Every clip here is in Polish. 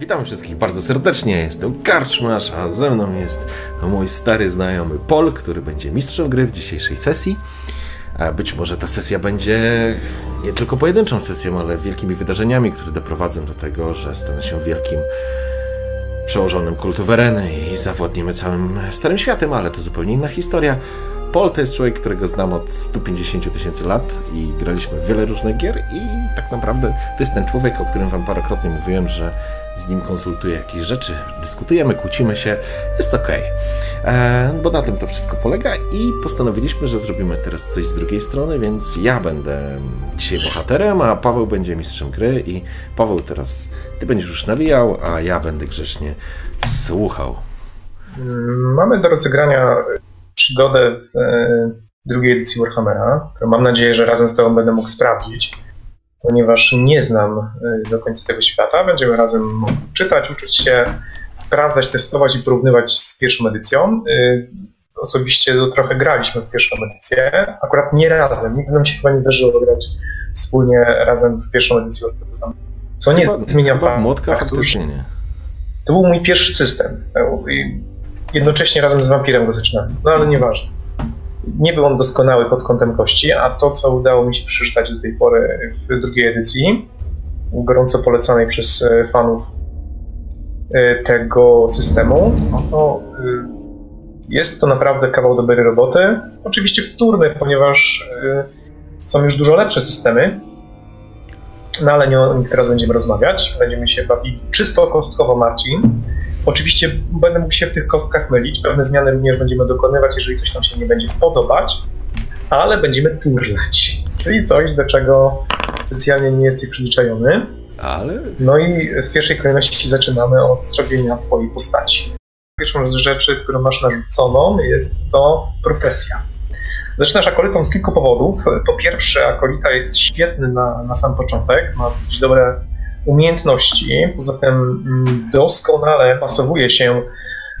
Witam wszystkich bardzo serdecznie. Jestem Karczmasz, a ze mną jest mój stary znajomy Pol, który będzie mistrzem gry w dzisiejszej sesji. A być może ta sesja będzie nie tylko pojedynczą sesją, ale wielkimi wydarzeniami, które doprowadzą do tego, że stanę się wielkim przełożonym kultu Wereny i zawładniemy całym Starym Światem, ale to zupełnie inna historia. Paul to jest człowiek, którego znam od 150 tysięcy lat i graliśmy wiele różnych gier i tak naprawdę to jest ten człowiek, o którym wam parokrotnie mówiłem, że z nim konsultuję jakieś rzeczy, dyskutujemy, kłócimy się, jest ok. E, bo na tym to wszystko polega i postanowiliśmy, że zrobimy teraz coś z drugiej strony, więc ja będę dzisiaj bohaterem, a Paweł będzie mistrzem gry i Paweł teraz, ty będziesz już nawijał, a ja będę grzecznie słuchał. Mamy do rozegrania przygodę w e, drugiej edycji Warhammera, mam nadzieję, że razem z Tobą będę mógł sprawdzić ponieważ nie znam e, do końca tego świata. Będziemy razem mogli czytać, uczyć się, sprawdzać, testować i porównywać z pierwszą edycją. E, osobiście trochę graliśmy w pierwszą edycję, akurat nie razem. Nigdy nam się chyba nie zdarzyło grać wspólnie razem w pierwszą edycję. Co nie chyba, zmienia chyba w młotka faktycznie nie. To był mój pierwszy system. Jednocześnie razem z wampirem go zaczynałem, no ale nieważne nie był on doskonały pod kątem kości, a to, co udało mi się przeczytać do tej pory w drugiej edycji, gorąco polecanej przez e, fanów e, tego systemu, no to e, jest to naprawdę kawał dobrej roboty. Oczywiście wtórny, ponieważ są już dużo lepsze systemy, no ale nie o nich teraz będziemy rozmawiać. Będziemy się bawili czysto kostkowo, Marcin. Oczywiście będę mógł się w tych kostkach mylić, pewne zmiany również będziemy dokonywać, jeżeli coś nam się nie będzie podobać, ale będziemy turlać, czyli coś, do czego specjalnie nie jesteś przyzwyczajony. Ale... No i w pierwszej kolejności zaczynamy od zrobienia twojej postaci. Pierwszą z rzeczy, którą masz narzuconą, jest to profesja. Zaczynasz akolitą z kilku powodów. Po pierwsze, akolita jest świetny na, na sam początek, ma dosyć dobre umiejętności. Poza tym mm, doskonale pasowuje się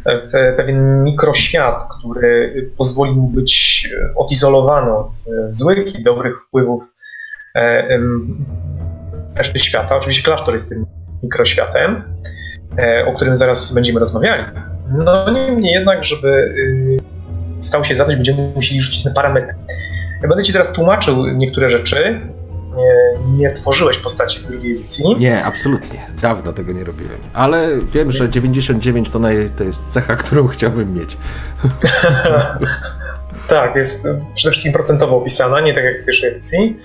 w pewien mikroświat, który pozwoli mu być odizolowany od złych i dobrych wpływów e, reszty świata. Oczywiście klasztor jest tym mikroświatem, e, o którym zaraz będziemy rozmawiali. No niemniej jednak, żeby y, stał się zadać, będziemy musieli rzucić na parametry. Ja będę Ci teraz tłumaczył niektóre rzeczy, nie, nie tworzyłeś postaci w drugiej edycji. Nie, absolutnie. Dawno tego nie robiłem. Ale wiem, że 99 to, naj, to jest cecha, którą chciałbym mieć. tak, jest przede wszystkim procentowo opisana, nie tak jak w pierwszej edycji.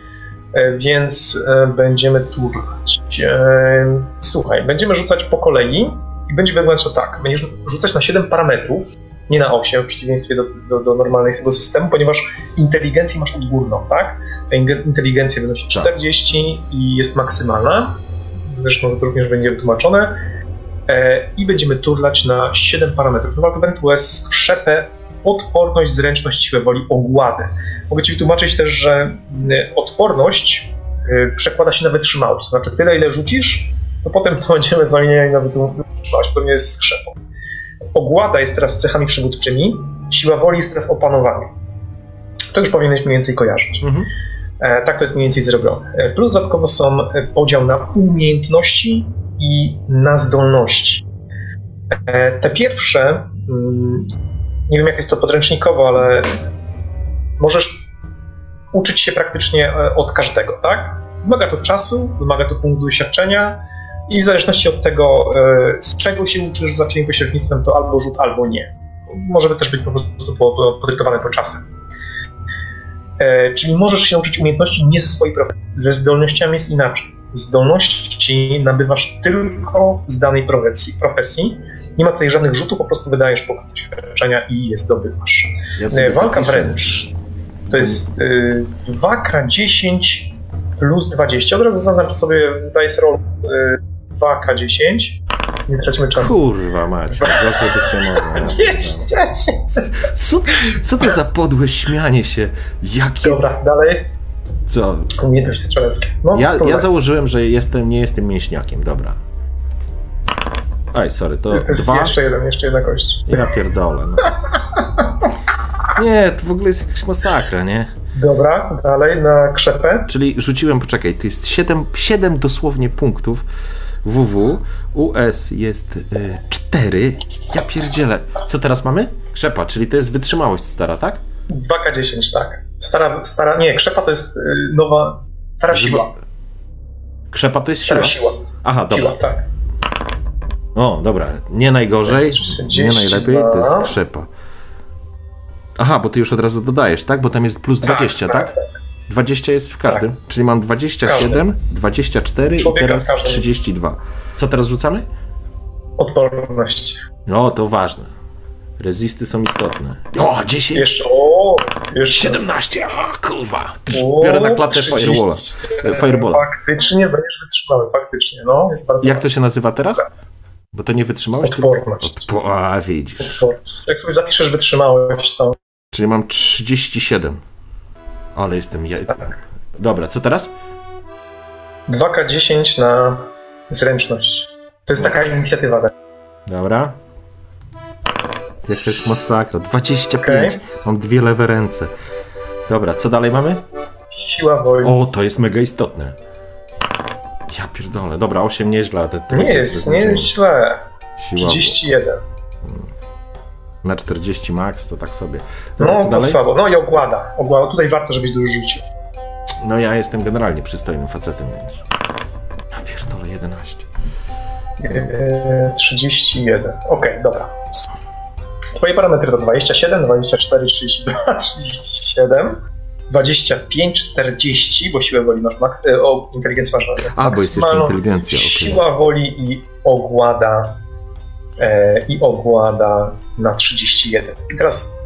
E, więc e, będziemy turlać. E, słuchaj, będziemy rzucać po kolei i będzie wyglądać to tak. Będziesz rzucać na 7 parametrów, nie na 8, w przeciwieństwie do, do, do normalnego systemu, ponieważ inteligencję masz odgórną, tak? Ta inteligencja wynosi 40 tak. i jest maksymalna. Zresztą to również będzie wytłumaczone. E, I będziemy turlać na 7 parametrów. No, to będzie skrzepę, odporność, zręczność, siłę woli, ogładę. Mogę Ci wytłumaczyć też, że mm, odporność e, przekłada się na wytrzymałość. To znaczy, tyle ile rzucisz, to potem to będziemy zamieniali na wytrzymałość. To nie jest skrzepą. Ogłada jest teraz cechami przywódczymi, siła woli jest teraz opanowaniem. To już powinieneś mniej więcej kojarzyć. Mhm. E, tak to jest mniej więcej zrobione. E, plus dodatkowo są e, podział na umiejętności i na zdolności. Te pierwsze, mm, nie wiem jak jest to podręcznikowo, ale możesz uczyć się praktycznie od każdego, tak? Wymaga to czasu, wymaga to punktu doświadczenia i w zależności od tego, z czego się uczysz, za czyim pośrednictwem, to albo rzut, albo nie. Może też być po prostu podyktowane to czasem. E, czyli możesz się nauczyć umiejętności nie ze swojej profesji. Ze zdolnościami jest inaczej. Zdolności nabywasz tylko z danej profesji. profesji. Nie ma tutaj żadnych rzutów, po prostu wydajesz punkt doświadczenia i je zdobywasz. Ja e, Walka wręcz. To jest y, 2K10 plus 20. Od razu zaznacz sobie dice roll 2K10. Nie tracimy czasu. Kurwa mać, gorzej by się mogło. 210. Co, co to za podłe śmianie się? Jakie... Dobra, dalej. Co? Umiejętności strzeleckie. No, Ja, ja założyłem, że jestem, nie jestem mięśniakiem, dobra. Aj, sorry, to To dwa. jeszcze jeden, jeszcze jedna kość. Ja pierdolę. No. Nie, to w ogóle jest jakaś masakra, nie? Dobra, dalej na krzepę. Czyli rzuciłem, poczekaj, to jest 7, 7 dosłownie punktów WW, US jest y, 4. Ja pierdzielę. Co teraz mamy? Krzepa, czyli to jest wytrzymałość stara, tak? 2K10, tak. Stara, stara, nie, krzepa to jest y, nowa, stara siła. Krzepa to jest Stara siła. siła. Aha, Siła, dobra. tak. O, dobra. Nie najgorzej, nie 30, najlepiej, to jest krzepa. Aha, bo ty już od razu dodajesz, tak? Bo tam jest plus 20, tak? 20 jest w każdym. Czyli mam 27, 24 i Człowieka teraz w każdym. 32. Co teraz rzucamy? Odporność. No, to ważne. Rezisty są istotne. O, 10, Jeszcze, o, jeszcze. 17, a kurwa. O, Biorę na klatę 30. firewalla. Firebola. Faktycznie będziesz wytrzymały, faktycznie, no, jest bardzo Jak to się nazywa teraz? Bo to nie wytrzymałeś? tylko- Odporność. Odpo- a, widzisz. Odporność. Jak sobie zapiszesz wytrzymałość, to Czyli mam 37. Ale jestem. Ja... Dobra, co teraz? 2K10 na zręczność. To jest taka inicjatywa. tak. Dobra. Jakaś masakra. 25. Okej. Mam dwie lewe ręce. Dobra, co dalej mamy? Siła woli. O, to jest mega istotne. Ja pierdolę. Dobra, 8 nieźle, te nie jest, nie jest źle. Siła 31. na 40 max, to tak sobie. Dobra, No, to dalej? słabo. No i ogłada. ogłada. Tutaj warto, żebyś dużo rzucił. No ja jestem generalnie przystojnym facetem, więc... Ja pierdolę, 11. Eee, 31. Okej, dobra. Twoje parametry to 27, 24, 32, 37, 25, 40, bo siłę woli masz maks- e, o inteligencję masz A, bo jest jeszcze maksymalną, inteligencja, okej. Siła woli i ogłada i ogłada na 31. I teraz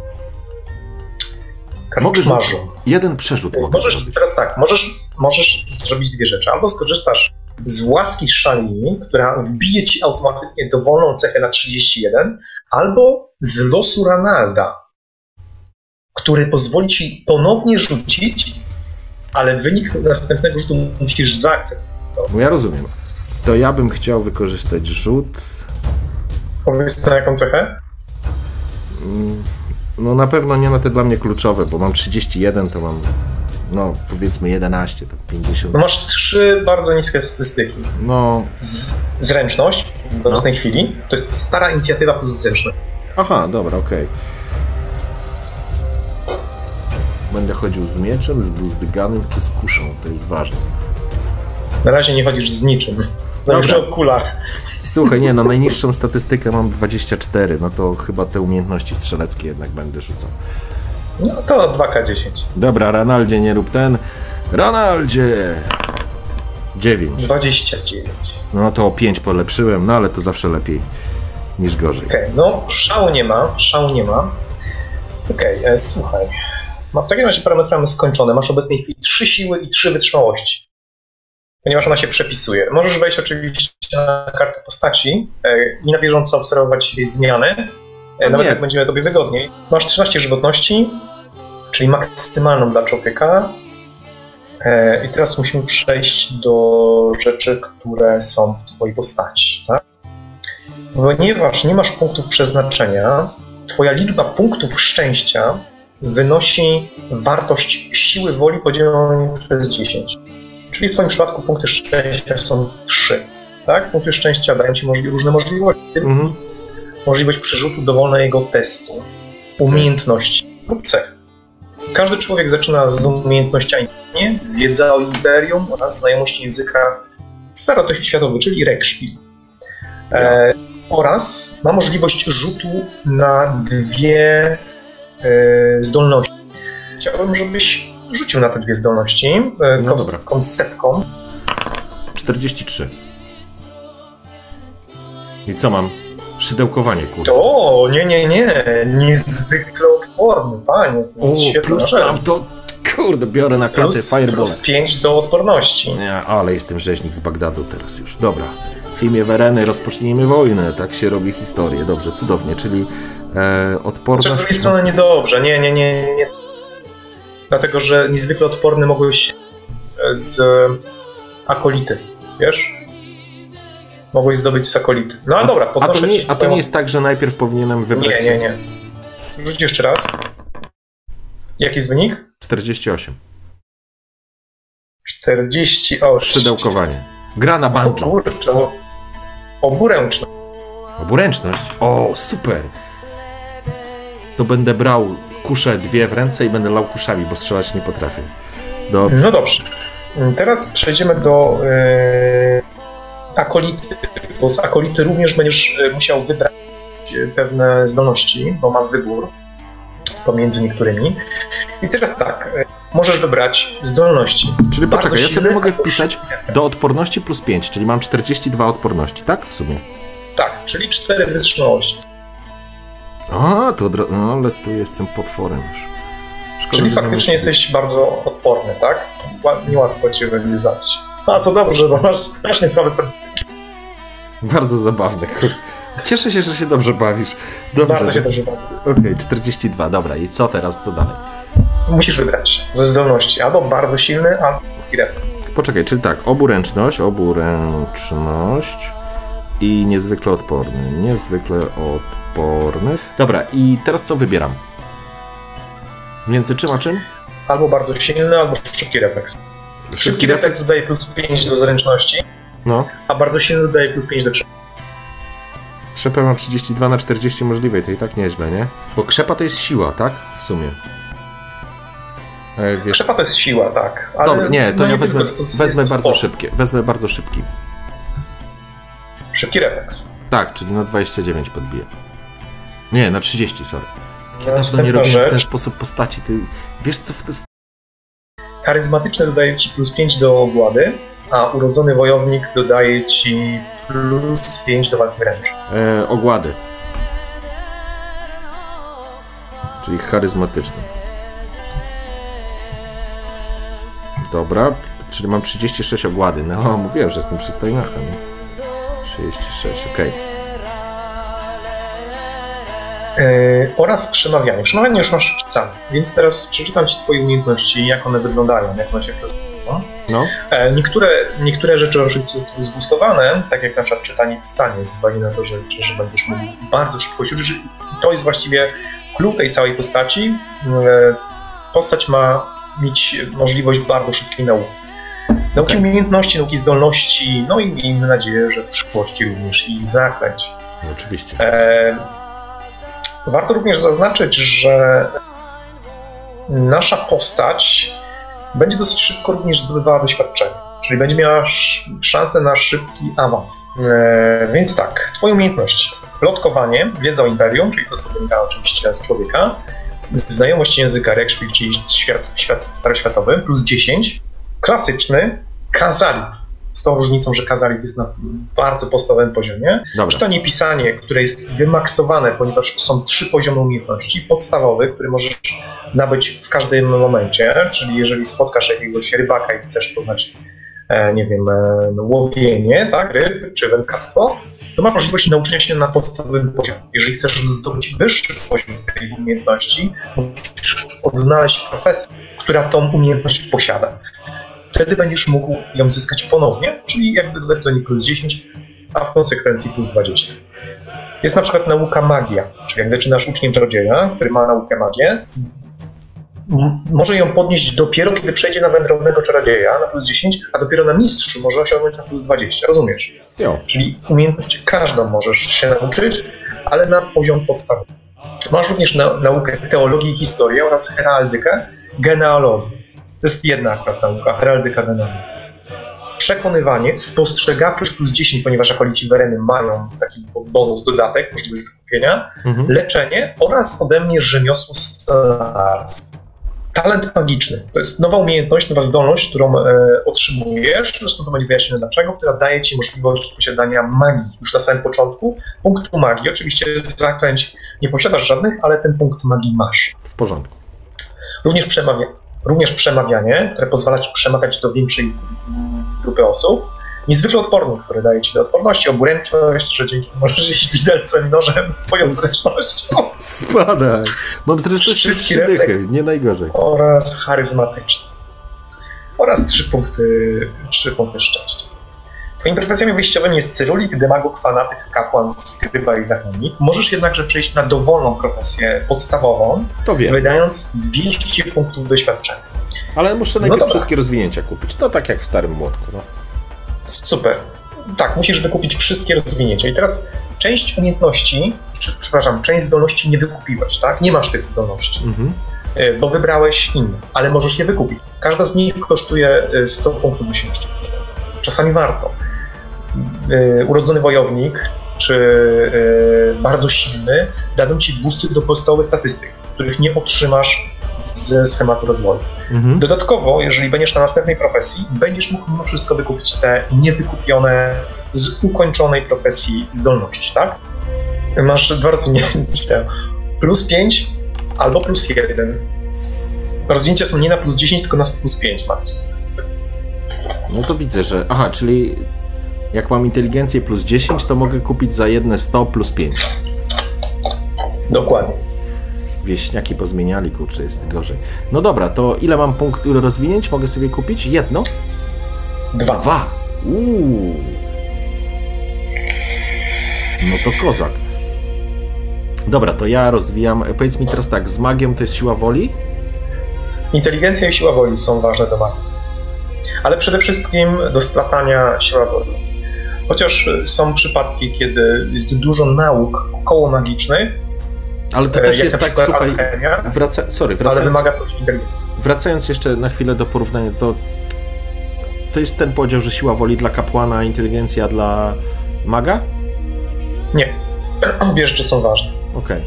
karczmarzu. Jeden przerzut mogę Możesz, teraz tak, możesz, możesz zrobić dwie rzeczy. Albo skorzystasz z łaski szali, która wbije ci automatycznie dowolną cechę na 31, albo z losu Ranalda, który pozwoli ci ponownie rzucić, ale wynik następnego rzutu musisz zaakceptować. No ja rozumiem. To ja bym chciał wykorzystać rzut. Powiedz na jaką cechę? Mm, No na pewno nie na te dla mnie kluczowe, bo mam 31, to mam no powiedzmy 11, to 50. No masz trzy bardzo niskie statystyki. No, Z, zręczność w obecnej chwili to jest stara inicjatywa plus zręczność. aha, dobra, okej. Będę chodził z mieczem, z buzdyganem czy z kuszą, to jest ważne. Na razie nie chodzisz z niczym. Dobra. o kulach. Słuchaj, nie, na najniższą statystykę mam 24, no to chyba te umiejętności strzeleckie jednak będę rzucał. No to 2K10. Dobra, Ranaldzie, nie rób ten. Ranaldzie! 9. 29. No to o 5 polepszyłem, no ale to zawsze lepiej niż gorzej. Okej, no szału nie ma, szału nie ma. Okej, e, słuchaj. Ma w takim razie parametry mamy skończone. Masz w obecnej chwili 3 siły i 3 wytrzymałości. Ponieważ ona się przepisuje. Możesz wejść oczywiście na kartę postaci e, i na bieżąco obserwować jej zmiany. A nawet nie. jak będzie tobie wygodniej. Masz 13 żywotności, czyli maksymalną dla człowieka. E, I teraz musimy przejść do rzeczy, które są w twojej postaci. Tak? Ponieważ nie masz punktów przeznaczenia, twoja liczba punktów szczęścia wynosi wartość siły woli podzielonej przez 10. Czyli w twoim przypadku punkty szczęścia są 3. Tak? Punkty szczęścia dają ci możli- różne możliwości. Mhm. możliwość przerzutu dowolnego testu, umiejętności lub cech. Każdy człowiek zaczyna z umiejętnościami wiedza o imperium oraz znajomość języka staroświatowy, czyli rekszpil. E, oraz ma możliwość rzutu na dwie e, zdolności. Chciałbym, żebyś rzucił na te dwie zdolności e, No kostką setką. 43. I co mam? Szydełkowanie, kurde. O, nie, nie, nie. Niezwykle odporny, panie. To jest O, plus tam to, kurde, biorę na klatę Fireball. plus 5 do odporności. Nie, ale jestem rzeźnik z Bagdadu teraz już. Dobra. W imię Wereny rozpocznijmy wojnę. Tak się robi historię. Dobrze, cudownie. Czyli e, Chociaż odporność... z drugiej strony niedobrze. Nie, nie, nie, nie. Dlatego, że niezwykle odporny mogłeś z akolity, wiesz? Mogłeś zdobyć z akolity. No ale dobra, a, podnoszę to nie, a to nie jest tak, że najpierw powinienem wybrać... Nie, nie, nie. Rzuć jeszcze raz. Jaki jest wynik? 48. 48. Szydełkowanie. Gra na O banjo. kurczę. o- Oburęczne. Oburęczność. O, super. To będę brał kuszę dwie w ręce i będę lał kuszami, bo strzelać nie potrafię. Dobrze. No dobrze. Teraz przejdziemy do e, akolity, bo z akolity również będziesz e, musiał wybrać e, pewne zdolności, bo masz wybór pomiędzy niektórymi. I teraz tak, możesz wybrać zdolności. Czyli Bardzo poczekaj, ja sobie mogę wpisać do odporności plus 5, czyli mam 42 odporności, tak? W sumie. Tak, czyli cztery wytrzymałości. A, to od... no, ale tu jestem potworem już. Szkoda, Czyli faktycznie jesteś bardzo odporny, tak? Ła- Niełatwo cię będzie zabić. A to dobrze, bo masz strasznie słabe statystyki. Bardzo zabawne. Cieszę się, że się dobrze bawisz. Dobrze. Bardzo się dobrze bawi. Okej, 42, dobra. I co teraz, co dalej? Musisz wybrać ze zdolności albo bardzo silny, albo chwilę. Poczekaj, czyli tak, oburęczność, oburęczność i niezwykle odporny. Niezwykle odporny. Dobra, i teraz co wybieram? Między czym a czym? Albo bardzo silny, albo szybki refleks. Szybki refleks dodaje plus 5 do zręczności, No. a bardzo silny dodaje plus 5 do krzyku. Krzepę mam 32 na 40 możliwej, to i tak nieźle, nie? Bo krzepa to jest siła, tak? W sumie. E, wiesz, Krzepa to jest siła, tak. Ale Dobra, nie, to no ja wezmę, wezmę bardzo sport. szybkie. Wezmę bardzo szybki. Szybki refleks. Tak, czyli na 29 podbiję. Nie, na 30, sorry. Ja to nie Następna robię w ten rzecz. sposób postaci. Ty wiesz co w te... Charyzmatyczny dodaje ci plus 5 do ogłady, a urodzony wojownik dodaje ci plus 5 do walki wręcz. E, ogłady. Czyli charyzmatyczny. Dobra, czyli mam 36 ogłady. No, mówiłem, że jestem przystojnachem. Nie? 36, okej. Yy, oraz przemawianie. Przemawianie już masz wpisane, więc teraz przeczytam Ci Twoje umiejętności, jak one wyglądają, jak one się prezentują. No, E, Niektóre, niektóre rzeczy oczywiście są zgustowane, tak jak na przykład czytanie i pisanie, z uwagi na to, że, że, że będziesz mógł bardzo szybko się uczyć. To jest właściwie klucz tej całej postaci. E, Postać ma mieć możliwość bardzo szybkiej nauki. Nauki Okej. umiejętności, nauki zdolności, no i miejmy nadzieję, że w przyszłości również i zaklęć. no oczywiście. E, Warto również zaznaczyć, że nasza postać będzie dosyć szybko również zdobywała doświadczenie, czyli będzie miała sz- szansę na szybki awans. E, Więc tak, Twoje umiejętności. Plotkowanie, wiedza o imperium, czyli to, co wynika oczywiście z człowieka, znajomość języka Rekshpil, czyli świat, świat staroświatowy, plus 10. Klasyczny, kazalit. Z tą różnicą, że kazalit jest na bardzo podstawowym poziomie. Dobra, Czytanie, pisanie, które jest wymaksowane, ponieważ są trzy poziomy umiejętności. Podstawowy, który możesz nabyć w każdym momencie, czyli jeżeli spotkasz jakiegoś rybaka i chcesz poznać, e, nie wiem, e, łowienie, tak, ryb czy wędkarstwo, to masz możliwość nauczenia się na podstawowym poziomie. Jeżeli chcesz zdobyć wyższy poziom tej umiejętności, musisz odnaleźć profesję, która tą umiejętność posiada. Wtedy będziesz mógł ją zyskać ponownie, czyli jakby dodać do niej plus 10, a w konsekwencji plus 20. Jest na przykład nauka magia, czyli jak zaczynasz uczniem czarodzieja, który ma naukę magię, może ją podnieść dopiero, kiedy przejdzie na wędrownego czarodzieja na plus 10, a dopiero na mistrzu może osiągnąć na plus 20. Rozumiesz? jo. Czyli umiejętność każdą możesz się nauczyć, ale na poziom podstawowy. Masz również na, naukę teologii i historii oraz heraldykę, genealogii. To jest jedna akurat nauka, heraldyka, genealogii. Przekonywanie, spostrzegawczość plus 10, ponieważ akolici Wereny mają taki bonus, dodatek, możliwość wykupienia, Mhm. leczenie oraz ode mnie rzemiosło stolarstwa. talent magiczny. To jest nowa umiejętność, nowa zdolność, którą e, otrzymujesz, zresztą to będzie wyjaśnione dlaczego, która daje ci możliwość posiadania magii już na samym początku, punktu magii. Oczywiście zaklęć nie posiadasz żadnych, ale ten punkt magii masz. W porządku. Również, przemawia, również przemawianie, które pozwala ci przemawiać do większej grupy osób. Niezwykle odporny, który daje ci do odporności, oburęczność, że dzięki możesz iść widelcem nożem z twoją zręcznością. Spadaj. Mam zręczności Szybki trzy dychy, nie najgorzej. oraz charyzmatyczny. Oraz trzy punkty, trzy punkty szczęścia. Twoimi profesjami wyjściowymi jest cyrulik, demagog, fanatyk, kapłan, skryba i zakonnik. Możesz jednakże przejść na dowolną profesję podstawową, To wiem, wydając 200 punktów doświadczenia. ale muszę najpierw dobra. wszystkie rozwinięcia kupić. To tak jak w starym młotku. No. Super. Tak, musisz wykupić wszystkie rozwinięcia. I teraz część umiejętności, czy, przepraszam, część zdolności nie wykupiłeś, tak? Nie masz tych zdolności. Mhm. E, bo wybrałeś inne, ale możesz je wykupić. Każda z nich kosztuje e, 100 punktów doświadczenia. Czasami warto. E, Urodzony wojownik czy e, bardzo silny dadzą ci boosty do podstawowych statystyk, których nie otrzymasz ze schematu rozwoju. Mhm. Dodatkowo, jeżeli będziesz na następnej profesji, będziesz mógł mimo wszystko wykupić te niewykupione z ukończonej profesji zdolności, tak? Masz dwa rozwinięcia. Plus 5 albo plus 1. Rozwinięcia są nie na plus 10, tylko na plus 5, Marcin. No to widzę, że. Aha, czyli jak mam inteligencję plus 10, to mogę kupić za jedne 100 plus 5. Dokładnie. Wieśniaki pozmieniali, kurczę, jest gorzej. No dobra, to ile mam punktów rozwinięć? Mogę sobie kupić? Jedno? Dwa. Dwa. Uuu. No to kozak. Dobra, to ja rozwijam. Powiedz mi teraz tak, z magią to jest siła woli? Inteligencja i siła woli są ważne do magii. Ale przede wszystkim do splatania siła woli. Chociaż są przypadki, kiedy jest dużo nauk koło magicznych, Ale to e, też jest tak, słuchaj, wraca, sorry, ale wracając, wymaga to inteligencji. wracając jeszcze na chwilę do porównania, to to jest ten podział, że siła woli dla kapłana, a inteligencja dla maga? Nie. Obie rzeczy są ważne. Okej.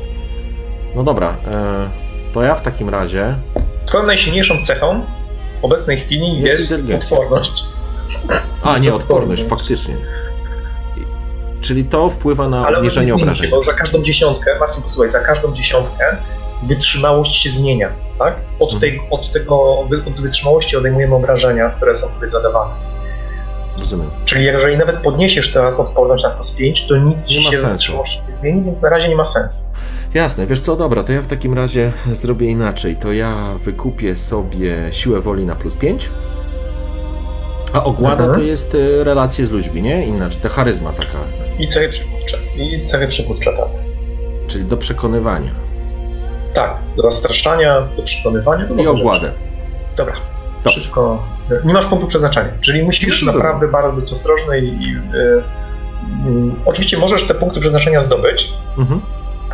No dobra, e, to ja w takim razie Twoją najsilniejszą cechą w obecnej chwili Jest jest, odporność. A, nie, odporność, odporność. faktycznie. Czyli to wpływa na Ale obniżenie obrażeń. bo za każdą dziesiątkę, Marcin, posłuchaj, za każdą dziesiątkę wytrzymałość się zmienia, tak? Od, Mhm. tej, od tego, od wytrzymałości odejmujemy obrażenia, które są tutaj zadawane. Rozumiem. Czyli jeżeli nawet podniesiesz teraz odporność na plus 5, to nic Nie się wytrzymałości nie zmieni, więc na razie nie ma sensu. Jasne, wiesz co, dobra, to ja w takim razie zrobię inaczej. To ja wykupię sobie siłę woli na plus 5. A ogłada Mhm. to jest y, relacje z ludźmi, nie? Inaczej, to charyzma taka, I cechy przywódcze. I cechy przywódcze, tak. czyli do przekonywania. Tak, do zastraszania, do przekonywania. do I ogładę. rzeczy. Dobra, Dobrze. szybko. Nie masz punktu przeznaczenia, czyli musisz No naprawdę bardzo być ostrożny i, i y, y, oczywiście możesz te punkty przeznaczenia zdobyć. Mhm.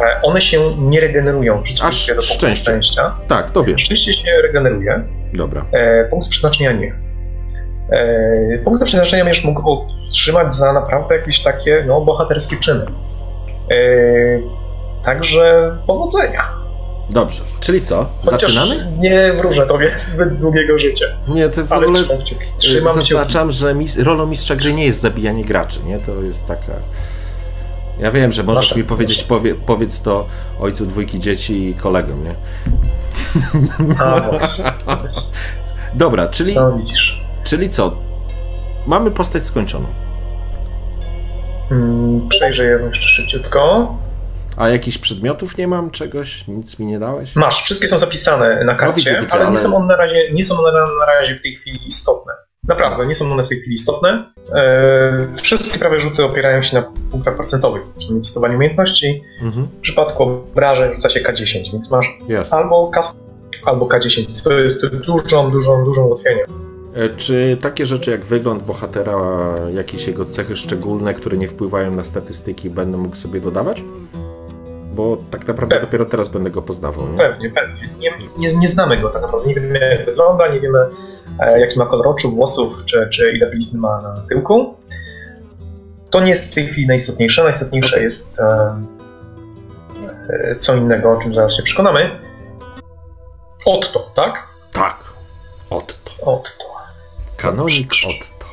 e, One się nie regenerują w przeciwieństwie do punktu szczęście. szczęścia. Tak, to wiesz. Szczęście się regeneruje, Dobra. e, punkt przeznaczenia nie. E, Punkty przeznaczenia będziesz mógł otrzymać za naprawdę jakieś takie no, bohaterskie czyny. E, Także powodzenia. Dobrze. Czyli co? Chociaż Zaczynamy? nie wróżę tobie zbyt długiego życia. Nie, to w Ale ogóle trzymam Trzymam kciuki. zaznaczam, że mis rolą mistrza gry nie jest zabijanie graczy, nie? To jest taka... Ja wiem, że możesz Masz mi rację, powiedzieć, powie, powiedz to ojcu dwójki dzieci i kolegom, nie? A właśnie. Dobra, czyli, Co widzisz? Czyli co? Mamy postać skończoną. Mm, Przejrzę ją jeszcze szybciutko. A jakichś przedmiotów nie mam? Czegoś? Nic mi nie dałeś? Masz, wszystkie są zapisane na karcie, widzę, widzę, ale, ale- nie są one na razie, nie są one na, razie w tej chwili istotne. Naprawdę, nie są one w tej chwili istotne. E, wszystkie prawie rzuty opierają się na punktach procentowych, czyli testowaniu umiejętności. Mhm. W przypadku obrażeń rzuca się K10, więc masz Jest. albo K albo K10. To jest dużą, dużą, dużą ułatwienie. E, Czy takie rzeczy jak wygląd bohatera, jakieś jego cechy szczególne, które nie wpływają na statystyki, będę mógł sobie dodawać? Bo tak naprawdę Pewnie. dopiero teraz będę go poznawał, nie? Pewnie, pewnie. Nie, nie, nie znamy go tak naprawdę. Nie wiemy, jak wygląda, nie wiemy, e, jaki ma kolor oczu, włosów, czy, czy ile blizny ma na tyłku. To nie jest w tej chwili najistotniejsze. Najistotniejsze jest e, e, co innego, o czym zaraz się przekonamy. Otto, tak? Tak. Otto. Otto. Kanonik Otto.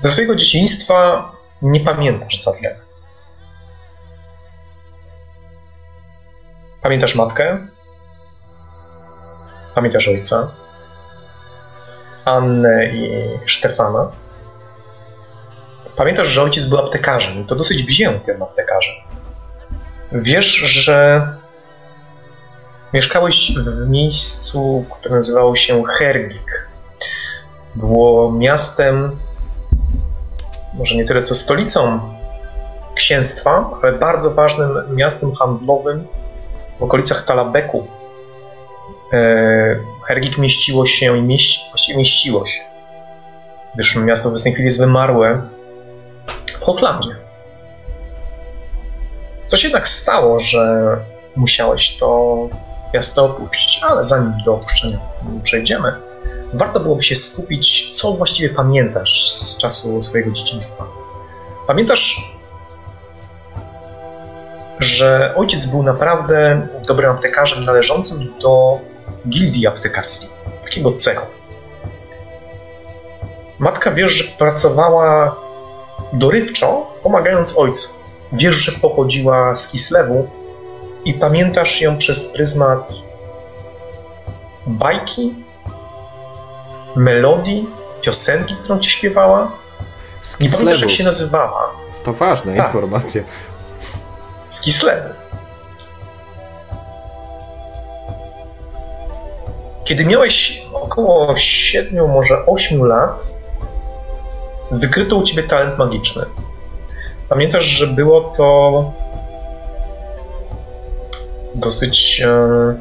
Ze swojego dzieciństwa nie pamiętasz za wiele. Pamiętasz matkę? Pamiętasz ojca? Annę i Stefana? Pamiętasz, że ojciec był aptekarzem i to dosyć wziętym aptekarzem. Wiesz, że mieszkałeś w miejscu, które nazywało się Herbik. Było miastem, może nie tyle co stolicą księstwa, ale bardzo ważnym miastem handlowym w okolicach Talabeku. E, Hergik mieściło się i mieści, właściwie mieściło się, gdyż miasto w tej chwili jest wymarłe w Hochlandzie. Coś jednak stało, że musiałeś to miasto opuścić, ale zanim do opuszczenia przejdziemy, warto byłoby się skupić, co właściwie pamiętasz z czasu swojego dzieciństwa. Pamiętasz, że ojciec był naprawdę dobrym aptekarzem należącym do gildii aptekarskiej, takiego cechu. Matka wiesz, że pracowała dorywczo, pomagając ojcu. Wiesz, że pochodziła z Kislewu i pamiętasz ją przez pryzmat bajki, melodii, piosenki, którą ci śpiewała. Z Nie pamiętasz, jak się nazywała. To ważna Tak. informacja. Z Kislewu. Kiedy miałeś około 7, może 8 lat, wykryto u ciebie talent magiczny. Pamiętasz, że było to dosyć e,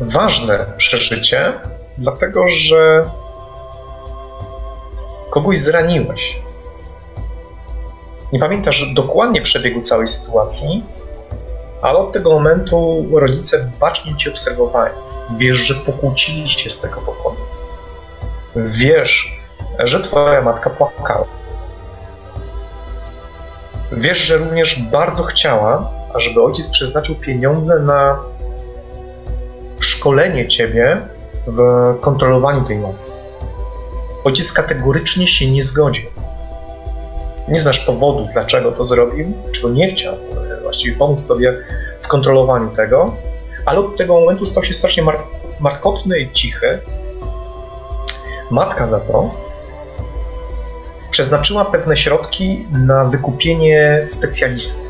ważne przeżycie, dlatego że kogoś zraniłeś. Nie pamiętasz dokładnie przebiegu całej sytuacji, ale od tego momentu rodzice bacznie cię obserwowali. Wiesz, że pokłócili się z tego powodu. Wiesz, że twoja matka płakała. Wiesz, że również bardzo chciała, ażeby ojciec przeznaczył pieniądze na szkolenie ciebie w kontrolowaniu tej mocy. Ojciec kategorycznie się nie zgodził. Nie znasz powodu, dlaczego to zrobił, czego nie chciał właściwie pomóc tobie w kontrolowaniu tego, ale od tego momentu stał się strasznie mar- markotny i cichy. Matka za to przeznaczyła pewne środki na wykupienie specjalisty,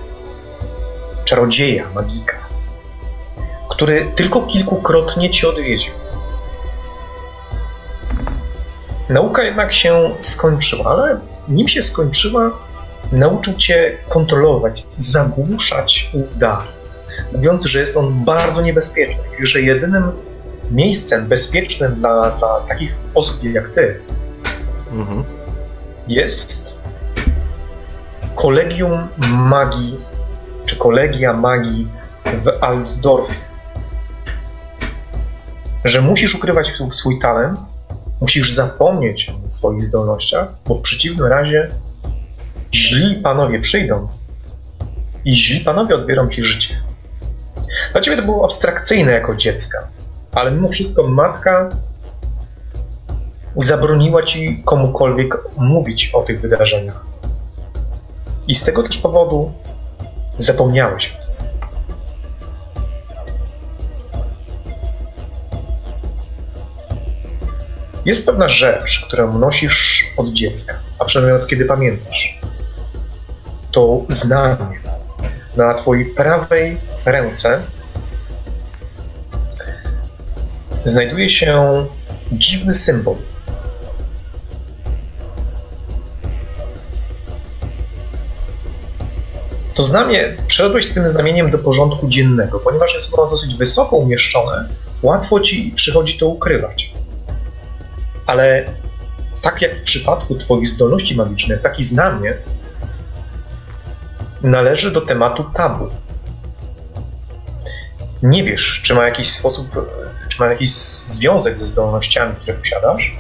czarodzieja, magika, który tylko kilkukrotnie cię odwiedził. Nauka jednak się skończyła, ale nim się skończyła, nauczył cię kontrolować, zagłuszać ów dar, mówiąc, że jest on bardzo niebezpieczny i że jedynym miejscem bezpiecznym dla, dla takich osób jak ty Mhm. Jest kolegium magii, czy kolegia magii w Altdorfie. Że musisz ukrywać swój- talent, musisz zapomnieć o swoich zdolnościach, bo w przeciwnym razie źli panowie przyjdą i źli panowie odbiorą ci życie. Dla ciebie to było abstrakcyjne jako dziecka, ale mimo wszystko matka zabroniła ci komukolwiek mówić o tych wydarzeniach. I z tego też powodu zapomniałeś. Jest pewna rzecz, którą nosisz od dziecka, a przynajmniej od kiedy pamiętasz. To znanie. Na twojej prawej ręce znajduje się dziwny symbol. To znamie, przeszedłeś tym znamieniem do porządku dziennego, ponieważ jest ono dosyć wysoko umieszczone, łatwo ci przychodzi to ukrywać. Ale tak jak w przypadku Twoich zdolności magicznych, taki znamie należy do tematu tabu. Nie wiesz, czy ma jakiś sposób, czy ma jakiś związek ze zdolnościami, które posiadasz,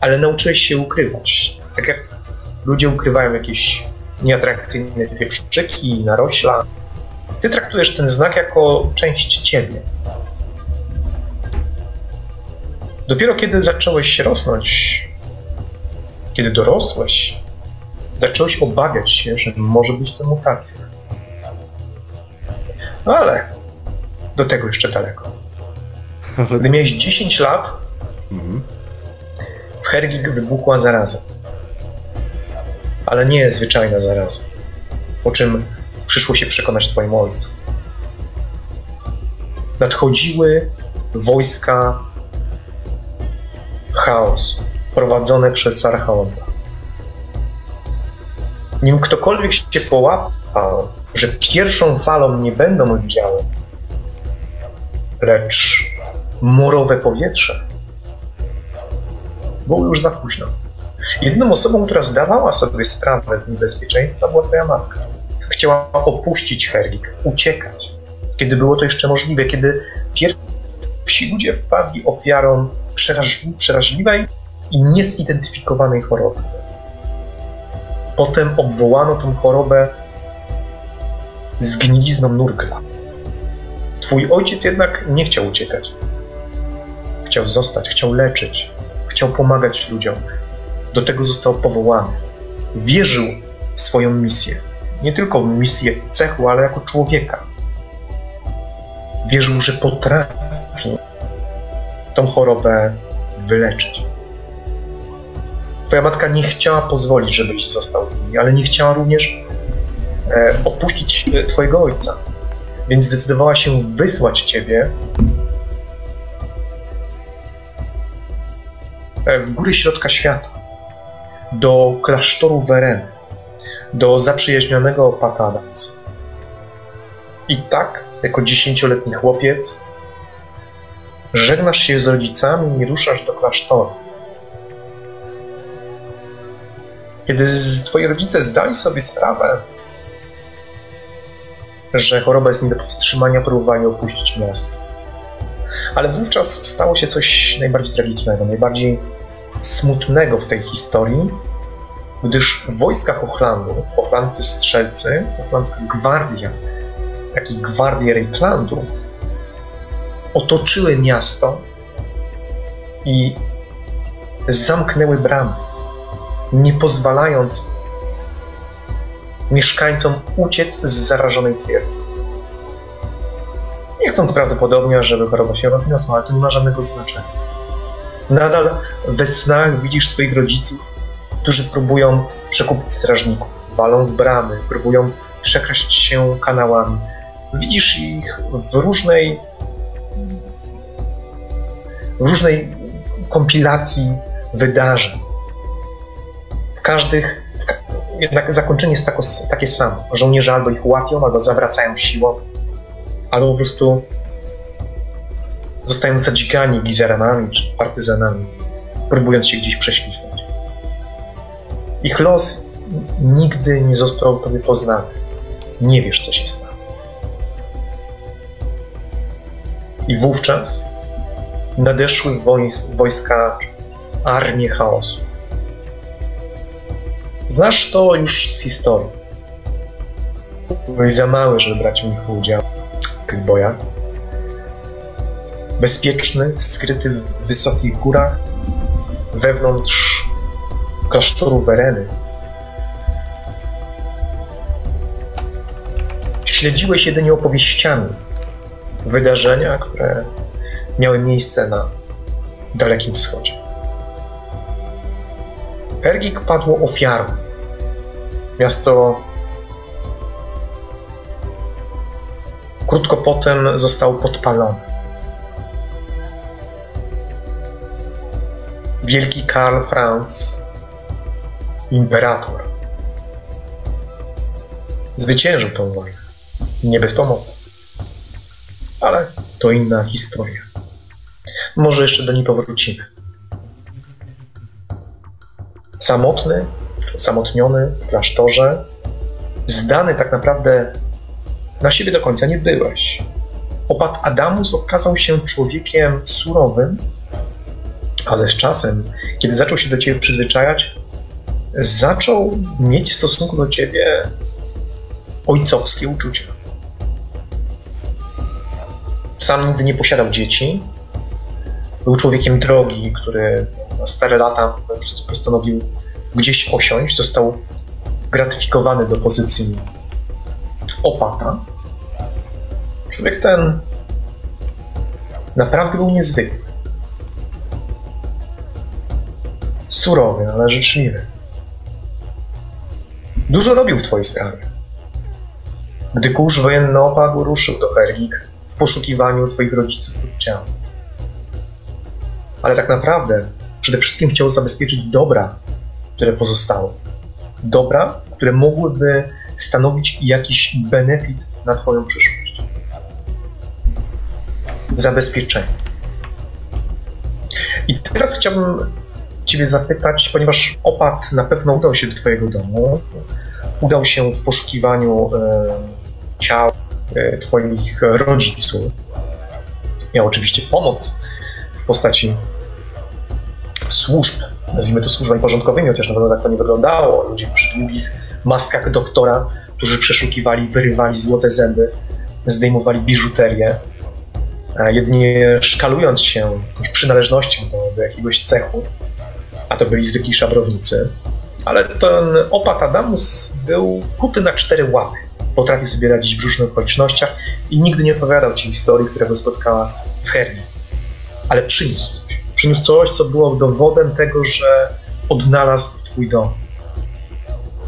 ale nauczyłeś się ukrywać. Tak jak ludzie ukrywają jakieś nieatrakcyjne pieprzyki, narośla. Ty traktujesz ten znak jako część ciebie. Dopiero kiedy zacząłeś rosnąć, kiedy dorosłeś, zacząłeś obawiać się, że może być to mutacja. No ale do tego jeszcze daleko. Gdy miałeś 10 lat, w Hergig wybuchła zaraza. Ale nie zwyczajna zaraza. O czym przyszło się przekonać twojemu ojcu. Nadchodziły wojska chaos prowadzone przez Archaonta. Nim ktokolwiek się połapał, że pierwszą falą nie będą oddziały, lecz morowe powietrze, było już za późno. Jedną osobą, która zdawała sobie sprawę z niebezpieczeństwa, była twoja matka. Chciała opuścić Herlik, uciekać, kiedy było to jeszcze możliwe, kiedy pierwsi ludzie wpadli ofiarą przeraźliwej i niezidentyfikowanej choroby. Potem obwołano tą chorobę zgnilizną Nurgla. Twój ojciec jednak nie chciał uciekać. Chciał zostać, chciał leczyć, chciał pomagać ludziom. Do tego został powołany. Wierzył w swoją misję. Nie tylko w misję cechu, ale jako człowieka. Wierzył, że potrafi tą chorobę wyleczyć. Twoja matka nie chciała pozwolić, żebyś został z nimi, ale nie chciała również e, opuścić e, Twojego ojca. Więc zdecydowała się wysłać Ciebie e, w góry środka świata, do klasztoru Wereny, do zaprzyjaźnionego Patadans. I tak, jako dziesięcioletni chłopiec, żegnasz się z rodzicami i ruszasz do klasztoru. Kiedy twoi rodzice zdali sobie sprawę, że choroba jest nie do powstrzymania, próbowali opuścić miasto. Ale wówczas stało się coś najbardziej tragicznego, najbardziej smutnego w tej historii, gdyż w wojskach Ochlandu, Ochlandcy strzelcy, Ochlandzka gwardia, jak i gwardie Reiklandu otoczyły miasto i zamknęły bramy nie pozwalając mieszkańcom uciec z zarażonej twierdzy. Nie chcąc prawdopodobnie, żeby choroba się rozniosła, ale to nie ma żadnego znaczenia. Nadal we snach widzisz swoich rodziców, którzy próbują przekupić strażników, walą w bramy, próbują przekraść się kanałami. Widzisz ich w różnej w różnej kompilacji wydarzeń w każdych, jednak zakończenie jest tako, takie samo. Żołnierze albo ich łapią, albo zawracają siłą, albo po prostu zostają zadzikani gizeranami czy partyzanami, próbując się gdzieś prześlizgnąć. Ich los nigdy nie został tobie poznany. Nie wiesz, co się stało. I wówczas nadeszły wojska armie chaosu. Znasz to już z historii. Byłeś za mały, żeby brać w nich udział w tych bojach. Bezpieczny, skryty w wysokich górach, wewnątrz klasztoru Wereny. Śledziłeś jedynie opowieściami wydarzenia, które miały miejsce na Dalekim Wschodzie. Ergik padło ofiarą. Miasto krótko potem zostało podpalone. Wielki Karl Franz, imperator, zwyciężył tę wojnę. Nie bez pomocy. Ale to inna historia. Może jeszcze do niej powrócimy samotny, samotniony w klasztorze, zdany tak naprawdę na siebie do końca nie byłeś. Opat Adamus okazał się człowiekiem surowym, ale z czasem, kiedy zaczął się do ciebie przyzwyczajać, zaczął mieć w stosunku do ciebie ojcowskie uczucia. Sam nigdy nie posiadał dzieci. Był człowiekiem drogi, który na stare lata po prostu postanowił gdzieś osiąść. Został gratyfikowany do pozycji opata. Człowiek ten naprawdę był niezwykły. Surowy, ale życzliwy. Dużo robił w twojej sprawie. Gdy kurz wojenny opadł, ruszył do Herwik w poszukiwaniu twoich rodziców lub ciał. Ale tak naprawdę przede wszystkim chciał zabezpieczyć dobra, które pozostały. Dobra, które mogłyby stanowić jakiś benefit na twoją przyszłość. Zabezpieczenie. I teraz chciałbym Ciebie zapytać, ponieważ opad na pewno udał się do Twojego domu, udał się w poszukiwaniu e, ciał e, Twoich rodziców. Miał oczywiście pomoc w postaci służb, nazwijmy to służbami porządkowymi, chociaż na pewno tak to nie wyglądało. Ludzi w przydługich maskach doktora, którzy przeszukiwali, wyrywali złote zęby, zdejmowali biżuterię, jedynie szkalując się przynależnością do, do jakiegoś cechu, a to byli zwykli szabrownicy. Ale ten opat Adamus był kuty na cztery łapy. Potrafił sobie radzić w różnych okolicznościach i nigdy nie opowiadał ci historii, która go spotkała w Herni. Ale przyniósł coś. Przyniósł coś, co było dowodem tego, że odnalazł twój dom.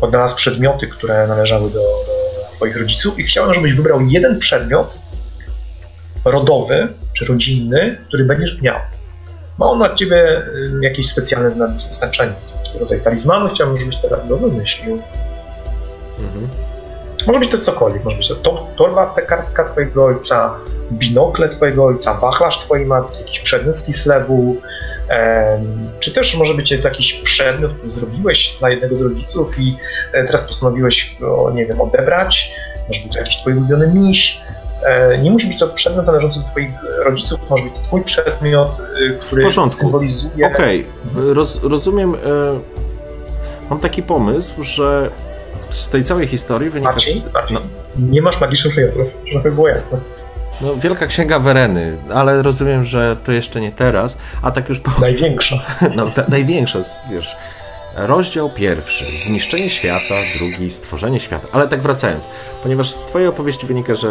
Odnalazł przedmioty, które należały do, do twoich rodziców i chciałem, żebyś wybrał jeden przedmiot rodowy czy rodzinny, który będziesz miał ma on dla ciebie jakieś specjalne znaczenie. Jest taki rodzaj talizmanu, chciałbym, żebyś teraz go wymyślił. Mhm. Może być to cokolwiek, może być to torba pekarska twojego ojca, binokle twojego ojca, wachlarz twojej matki, jakiś przedmiot z Kislewu, czy też może być to jakiś przedmiot, który zrobiłeś dla jednego z rodziców i e, teraz postanowiłeś go, nie wiem, odebrać, może być to jakiś twój ulubiony miś, nie musi być to przedmiot należący do Twoich rodziców, może być to Twój przedmiot, y, który symbolizuje. Okej, okay. Roz, rozumiem. E, mam taki pomysł, że z tej całej historii wynika. Marcin, Marcin, no. nie masz magicznych przedmiotów, żeby było jasne. No, Wielka Księga Wereny, ale rozumiem, że to jeszcze nie teraz, a tak już... Po... Największa. No, ta, największa, wiesz, Rozdział pierwszy. Zniszczenie świata, drugi. Stworzenie świata. Ale tak wracając, ponieważ z Twojej opowieści wynika, że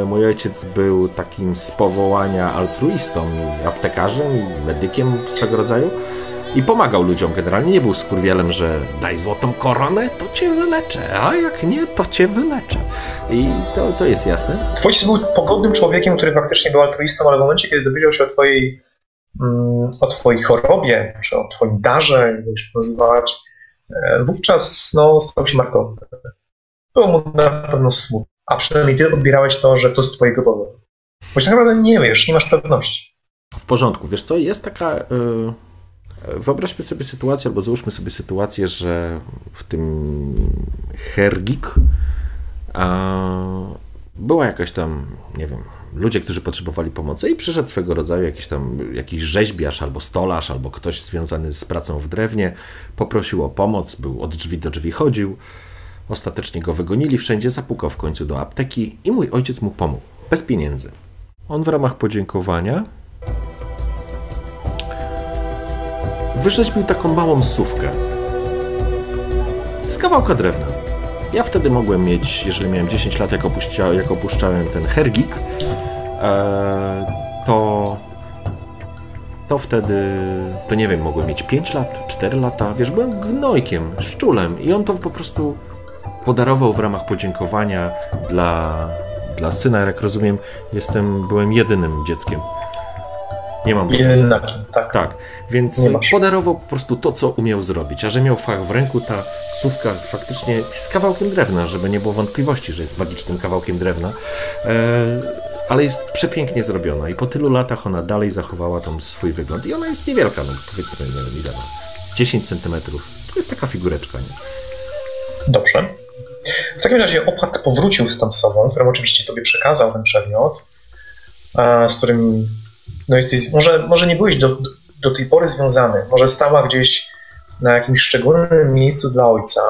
e, mój ojciec był takim z powołania altruistą, aptekarzem, medykiem swego rodzaju i pomagał ludziom generalnie. Nie był skurwielem, że daj złotą koronę, to cię wyleczę, a jak nie, to cię wyleczę. I to, to jest jasne. Twój był pogodnym człowiekiem, który faktycznie był altruistą, ale w momencie, kiedy dowiedział się o Twojej o Twojej chorobie, czy o Twoim darze, jak to nazywać, e, wówczas no, stał się markowny. Było mu na pewno smutno, a przynajmniej Ty odbierałeś to, że to z Twojego powodu. Bo tak naprawdę nie wiesz, nie masz pewności. W porządku. Wiesz co, jest taka... Yy... Wyobraźmy sobie sytuację, albo załóżmy sobie sytuację, że w tym Hergik była jakaś tam, nie wiem, ludzie, którzy potrzebowali pomocy i przyszedł swego rodzaju jakiś tam jakiś rzeźbiarz albo stolarz, albo ktoś związany z pracą w drewnie, poprosił o pomoc, był od drzwi do drzwi chodził, ostatecznie go wygonili wszędzie, zapukał w końcu do apteki i mój ojciec mu pomógł, bez pieniędzy. On w ramach podziękowania wyrzeźbił taką małą sówkę z kawałka drewna. Ja wtedy mogłem mieć, jeżeli miałem 10 lat, jak, opuścia, jak opuszczałem ten hergik, e, to to wtedy, to nie wiem, mogłem mieć 5 lat, 4 lata, wiesz, byłem gnojkiem, szczulem i on to po prostu podarował w ramach podziękowania dla, dla syna, jak rozumiem, jestem, byłem jedynym dzieckiem. Nie mam Jednakim, tak. Tak, więc podarował po prostu to, co umiał zrobić. A że miał fach w ręku, ta sówka faktycznie jest kawałkiem drewna, żeby nie było wątpliwości, że jest magicznym kawałkiem drewna. E ale jest przepięknie zrobiona i po tylu latach ona dalej zachowała tam swój wygląd. I ona jest niewielka, no powiedzmy, nie wiem ile ma, z 10 centymetrów. To jest taka figureczka, nie? Dobrze. W takim razie opat powrócił z tą sobą, którą oczywiście tobie przekazał ten przedmiot, z którym no jesteś, może, może nie byłeś do, do tej pory związany, może stała gdzieś na jakimś szczególnym miejscu dla ojca,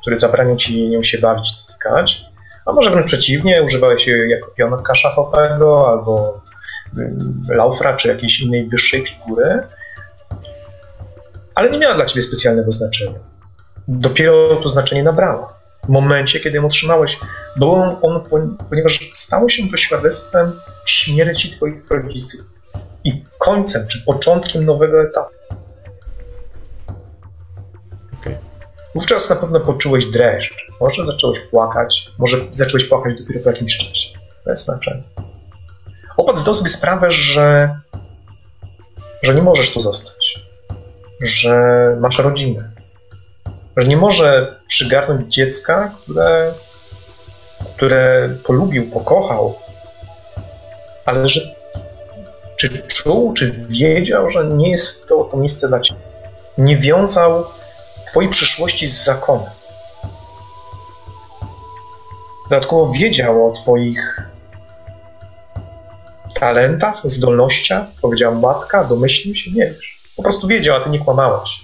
który zabraniał ci nią się bawić, dotykać, a może wręcz przeciwnie, używałeś jej jako pionka szachowego albo laufra czy jakiejś innej wyższej figury, ale nie miała dla ciebie specjalnego znaczenia. Dopiero to znaczenie nabrała. W momencie, kiedy ją otrzymałeś, on, on, ponieważ stało się to świadectwem śmierci twoich rodziców i końcem czy początkiem nowego etapu. Okay. Wówczas na pewno poczułeś dreszcz. Może zacząłeś płakać, może zacząłeś płakać dopiero po jakimś czasie. To jest znaczenie. Opat zdał sobie sprawę, że, że nie możesz tu zostać, że masz rodzinę, że nie może przygarnąć dziecka, które, które polubił, pokochał, ale że czy czuł, czy wiedział, że nie jest to, to miejsce dla ciebie. Nie wiązał twojej przyszłości z zakonem. Dodatkowo wiedział o twoich talentach, zdolnościach, powiedziała matka, domyślił się, nie wiesz. Po prostu wiedział, a ty nie kłamałeś.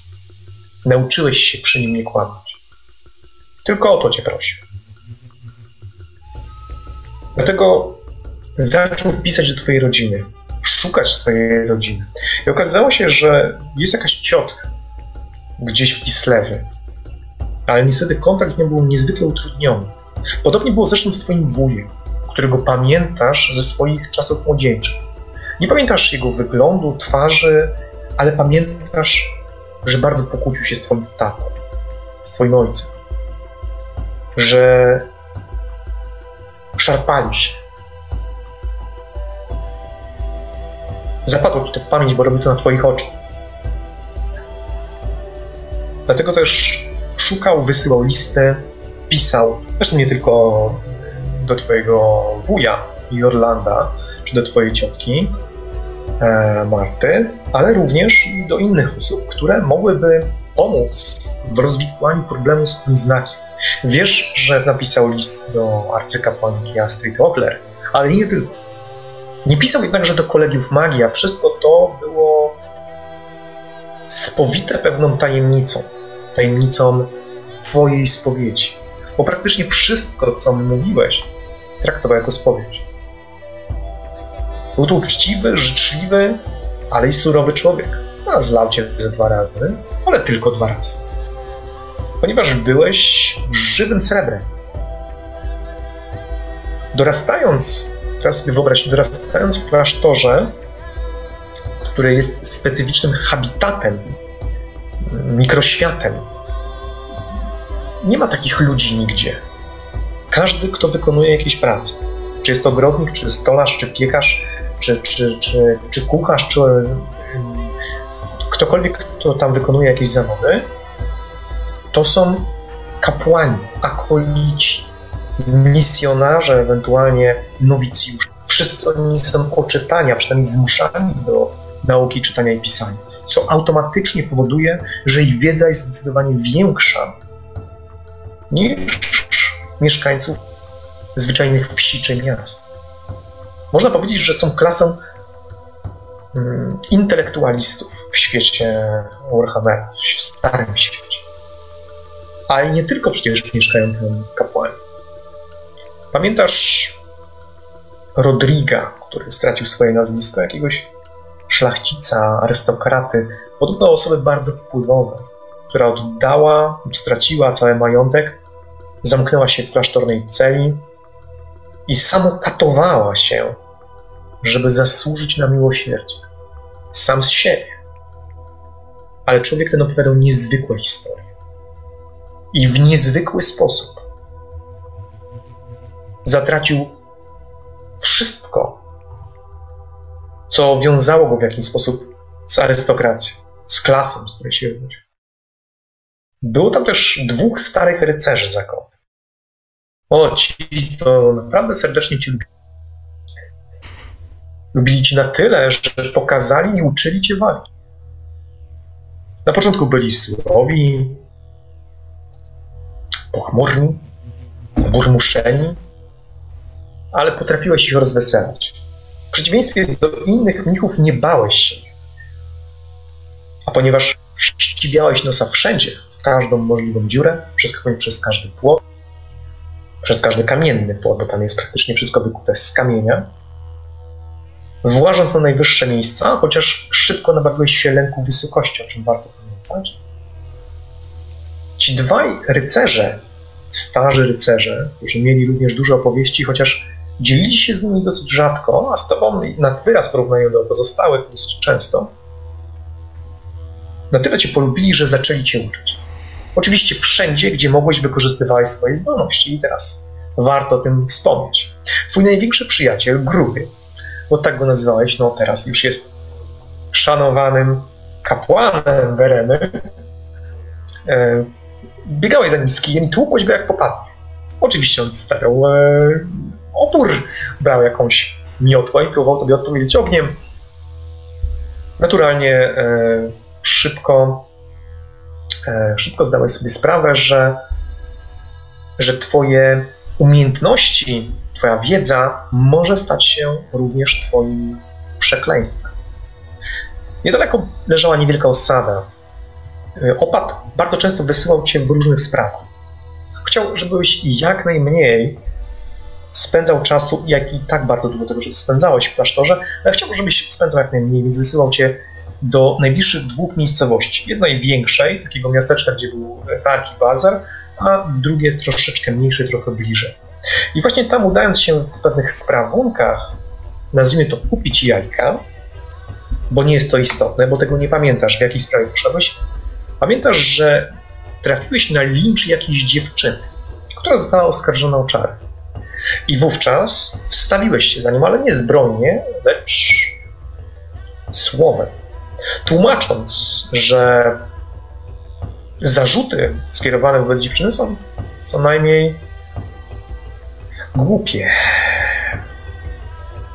Nauczyłeś się przy nim nie kłamać. Tylko o to cię prosił. Dlatego zaczął pisać do twojej rodziny, szukać twojej rodziny. I okazało się, że jest jakaś ciotka gdzieś w Kislewie, ale niestety kontakt z nią był niezwykle utrudniony. Podobnie było zresztą z twoim wujem którego pamiętasz ze swoich czasów młodzieńczych. Nie pamiętasz jego wyglądu, twarzy, ale pamiętasz, że bardzo pokłócił się z twoim tatą, z twoim ojcem. Że szarpali się. Zapadło ci to w pamięć, bo robi to na twoich oczach. Dlatego też szukał, wysyłał listy, pisał, zresztą nie tylko do twojego wuja Jorlanda, czy do twojej ciotki e, Marty, ale również do innych osób, które mogłyby pomóc w rozwikłaniu problemu z tym znakiem. Wiesz, że napisał list do arcykapłanki Astrid Ogler, ale nie tylko. Nie pisał jednakże do kolegiów magii, a wszystko to było spowite pewną tajemnicą, tajemnicą Twojej spowiedzi. Bo praktycznie wszystko, co mówiłeś, traktował jako spowiedź. Był to uczciwy, życzliwy, ale i surowy człowiek. A zlał cię dwa razy, ale tylko dwa razy. Ponieważ byłeś żywym srebrem. Dorastając, teraz sobie wyobraź, dorastając w klasztorze, który jest specyficznym habitatem, mikroświatem, nie ma takich ludzi nigdzie. Każdy, kto wykonuje jakieś prace, czy jest to ogrodnik, czy stolarz, czy piekarz, czy, czy, czy, czy kucharz, czy ktokolwiek, kto tam wykonuje jakieś zawody, to są kapłani, akolici, misjonarze, ewentualnie nowicjusze. Wszyscy oni są oczytania, przynajmniej zmuszani do nauki czytania i pisania, co automatycznie powoduje, że ich wiedza jest zdecydowanie większa niż mieszkańców zwyczajnych wsi czy miast. Można powiedzieć, że są klasą mm, intelektualistów w świecie Warhammera, w starym świecie. Ale nie tylko przecież mieszkają tam kapłani. Pamiętasz Rodriga, który stracił swoje nazwisko, jakiegoś szlachcica, arystokraty, podobno osoby bardzo wpływowej, która oddała, straciła cały majątek zamknęła się w klasztornej celi i samokatowała się, żeby zasłużyć na miłosierdzie. Sam z siebie. Ale człowiek ten opowiadał niezwykłe historie. I w niezwykły sposób zatracił wszystko, co wiązało go w jakiś sposób z arystokracją, z klasą, z której się wywodził. Było tam też dwóch starych rycerzy zakonu. O, ci to naprawdę serdecznie cię lubili. Lubili cię na tyle, że pokazali i uczyli cię walki. Na początku byli surowi, pochmurni, burmuszeni, ale potrafiłeś ich rozweselać. W przeciwieństwie do innych mnichów nie bałeś się. A ponieważ Ścibiałeś nosa wszędzie, w każdą możliwą dziurę, przeskakując przez każdy płot, przez każdy kamienny płot, bo tam jest praktycznie wszystko wykute z kamienia. Włażąc na najwyższe miejsca, chociaż szybko nabawiłeś się lęku wysokości, o czym warto pamiętać. Ci dwaj rycerze, starzy rycerze, którzy mieli również dużo opowieści, chociaż dzielili się z nimi dosyć rzadko, a z tobą nad wyraz porównają do pozostałych dosyć często, na tyle cię polubili, że zaczęli cię uczyć. Oczywiście wszędzie, gdzie mogłeś, wykorzystywałeś swoje zdolności i teraz warto o tym wspomnieć. Twój największy przyjaciel, Gruby, bo tak go nazywałeś, no teraz już jest szanowanym kapłanem Wereny, e, biegałeś za nim z kijem i tłukłeś go jak popadnie. Oczywiście on stawiał e, opór, brał jakąś miotłę i próbował tobie odpowiedzieć ogniem. Naturalnie e, szybko, e, szybko zdałeś sobie sprawę, że, że twoje umiejętności, twoja wiedza może stać się również twoim przekleństwem. Niedaleko leżała niewielka osada, E, opat bardzo często wysyłał cię w różnych sprawach. Chciał, żebyś jak najmniej spędzał czasu, jak i tak bardzo długo tego że spędzałeś w klasztorze, ale chciał, żebyś spędzał jak najmniej, więc wysyłał cię do najbliższych dwóch miejscowości. Jednej większej, takiego miasteczka, gdzie był targ i bazar, a drugie troszeczkę mniejsze, trochę bliżej. I właśnie tam udając się w pewnych sprawunkach, nazwijmy to kupić jajka, bo nie jest to istotne, bo tego nie pamiętasz, w jakiej sprawie poszedłeś, Pamiętasz, że trafiłeś na lincz jakiejś dziewczyny, która została oskarżona o czary. I wówczas wstawiłeś się za nią, ale nie zbrojnie, lecz słowem. Tłumacząc, że zarzuty skierowane wobec dziewczyny są co najmniej głupie.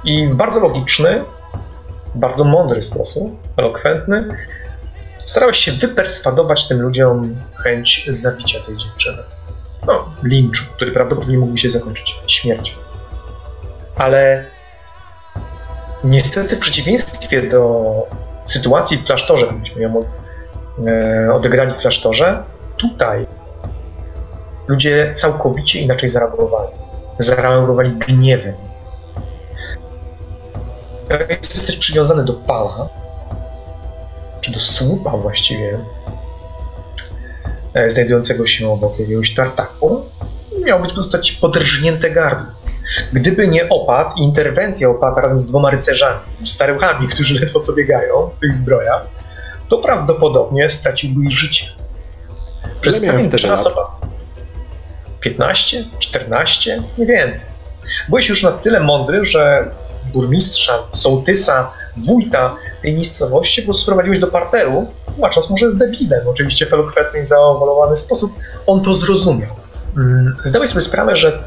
I w bardzo logiczny, bardzo mądry sposób, elokwentny, starałeś się wyperswadować tym ludziom chęć zabicia tej dziewczyny. No, linczu, który prawdopodobnie mógłby się zakończyć śmiercią. Ale niestety w przeciwieństwie do sytuacji w klasztorze, gdybyśmy ją od, e, odegrali w klasztorze, tutaj ludzie całkowicie inaczej zareagowali. Zareagowali gniewem. Jesteś przywiązany do pala, czy do słupa właściwie, znajdującego się obok jakiegoś tartaku, miało być pozostać podrżnięte gardło. Gdyby nie opad i interwencja opata razem z dwoma rycerzami, staruchami, którzy ledwo co biegają w tych zbrojach, to prawdopodobnie straciłby życie. Przez pewien czas opad. 15, 14, nie więcej. Byłeś już na tyle mądry, że burmistrza, sołtysa, wójta tej miejscowości, po prostu sprowadziłeś do parteru, tłumacząc mu, że debilem. Oczywiście w elokwentny i zaowalowany sposób on to zrozumiał. Mm, zdałeś sobie sprawę, że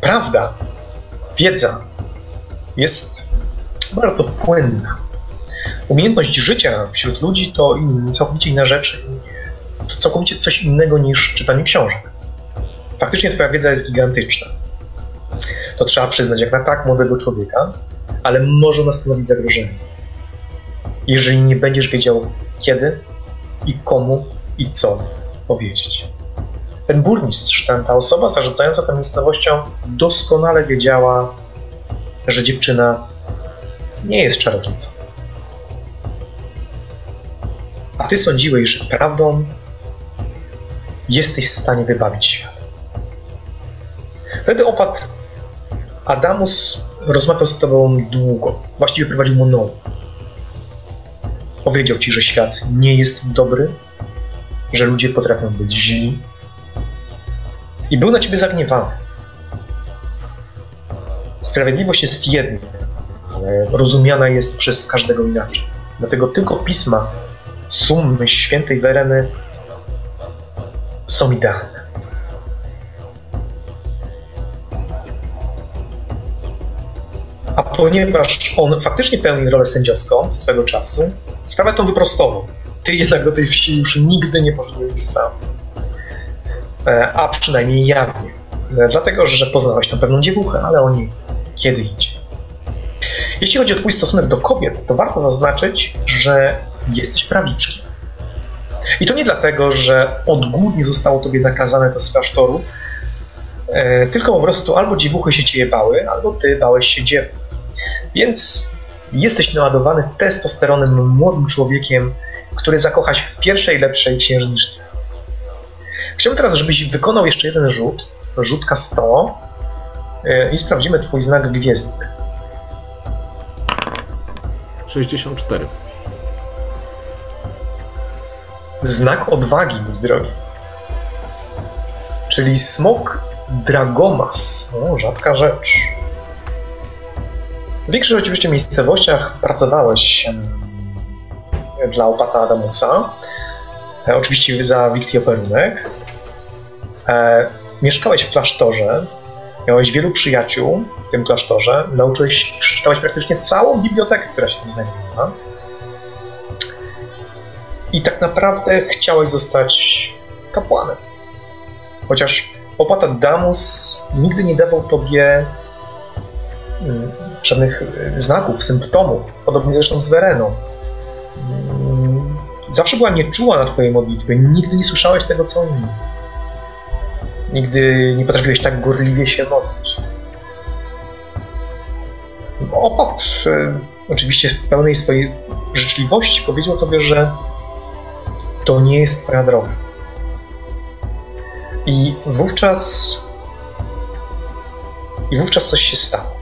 prawda, wiedza jest bardzo płynna. Umiejętność życia wśród ludzi to całkowicie inna rzecz, to całkowicie coś innego niż czytanie książek. Faktycznie twoja wiedza jest gigantyczna. To trzeba przyznać, jak na tak młodego człowieka, ale może ona stanowić zagrożenie. Jeżeli nie będziesz wiedział kiedy i komu i co powiedzieć. Ten burmistrz, ten, ta osoba zarządzająca tą miejscowością doskonale wiedziała, że dziewczyna nie jest czarownicą. A ty sądziłeś, że prawdą jesteś w stanie wybawić świat. Wtedy opadł Adamus rozmawiał z tobą długo, właściwie prowadził monolog. Powiedział ci, że świat nie jest dobry, że ludzie potrafią być źli i był na ciebie zagniewany. Sprawiedliwość jest jedna, ale rozumiana jest przez każdego inaczej. Dlatego tylko pisma summy świętej Wereny są idealne. Ponieważ on faktycznie pełni rolę sędziowską swego czasu, sprawę tą wyprostował. Ty jednak do tej wsi już nigdy nie poszedłeś sam. E, a przynajmniej jawnie. E, dlatego, że poznałeś tam pewną dziewuchę, ale o niej kiedy idzie. Jeśli chodzi o Twój stosunek do kobiet, to warto zaznaczyć, że jesteś prawiczkiem. I to nie dlatego, że odgórnie zostało tobie nakazane to z e, tylko po prostu albo dziewuchy się ciebie bały, albo ty bałeś się dziew. Więc jesteś naładowany testosteronem młodym człowiekiem, który zakocha się w pierwszej lepszej księżniczce. Chciałbym teraz, żebyś wykonał jeszcze jeden rzut, rzutka 100 e, i sprawdzimy twój znak gwiezdny. 64. Znak odwagi, mój drogi. Czyli smok Dragomas. O, rzadka rzecz. W większych oczywiście miejscowościach pracowałeś dla opata Adamusa. E, oczywiście za Wiktioperunek. E, mieszkałeś w klasztorze. Miałeś wielu przyjaciół w tym klasztorze. Nauczyłeś, przeczytałeś praktycznie całą bibliotekę, która się tam znajdowała. I tak naprawdę chciałeś zostać kapłanem. Chociaż opata Damus nigdy nie dawał tobie żadnych y, znaków, symptomów, podobnie zresztą z Wereną. Mm, zawsze była nieczuła na twojej modlitwy, nigdy nie słyszałeś tego, co mówi. Nigdy nie potrafiłeś tak gorliwie się modlić. Opat, y, oczywiście w pełnej swojej życzliwości, powiedział tobie, że to nie jest twoja droga. I wówczas i wówczas coś się stało.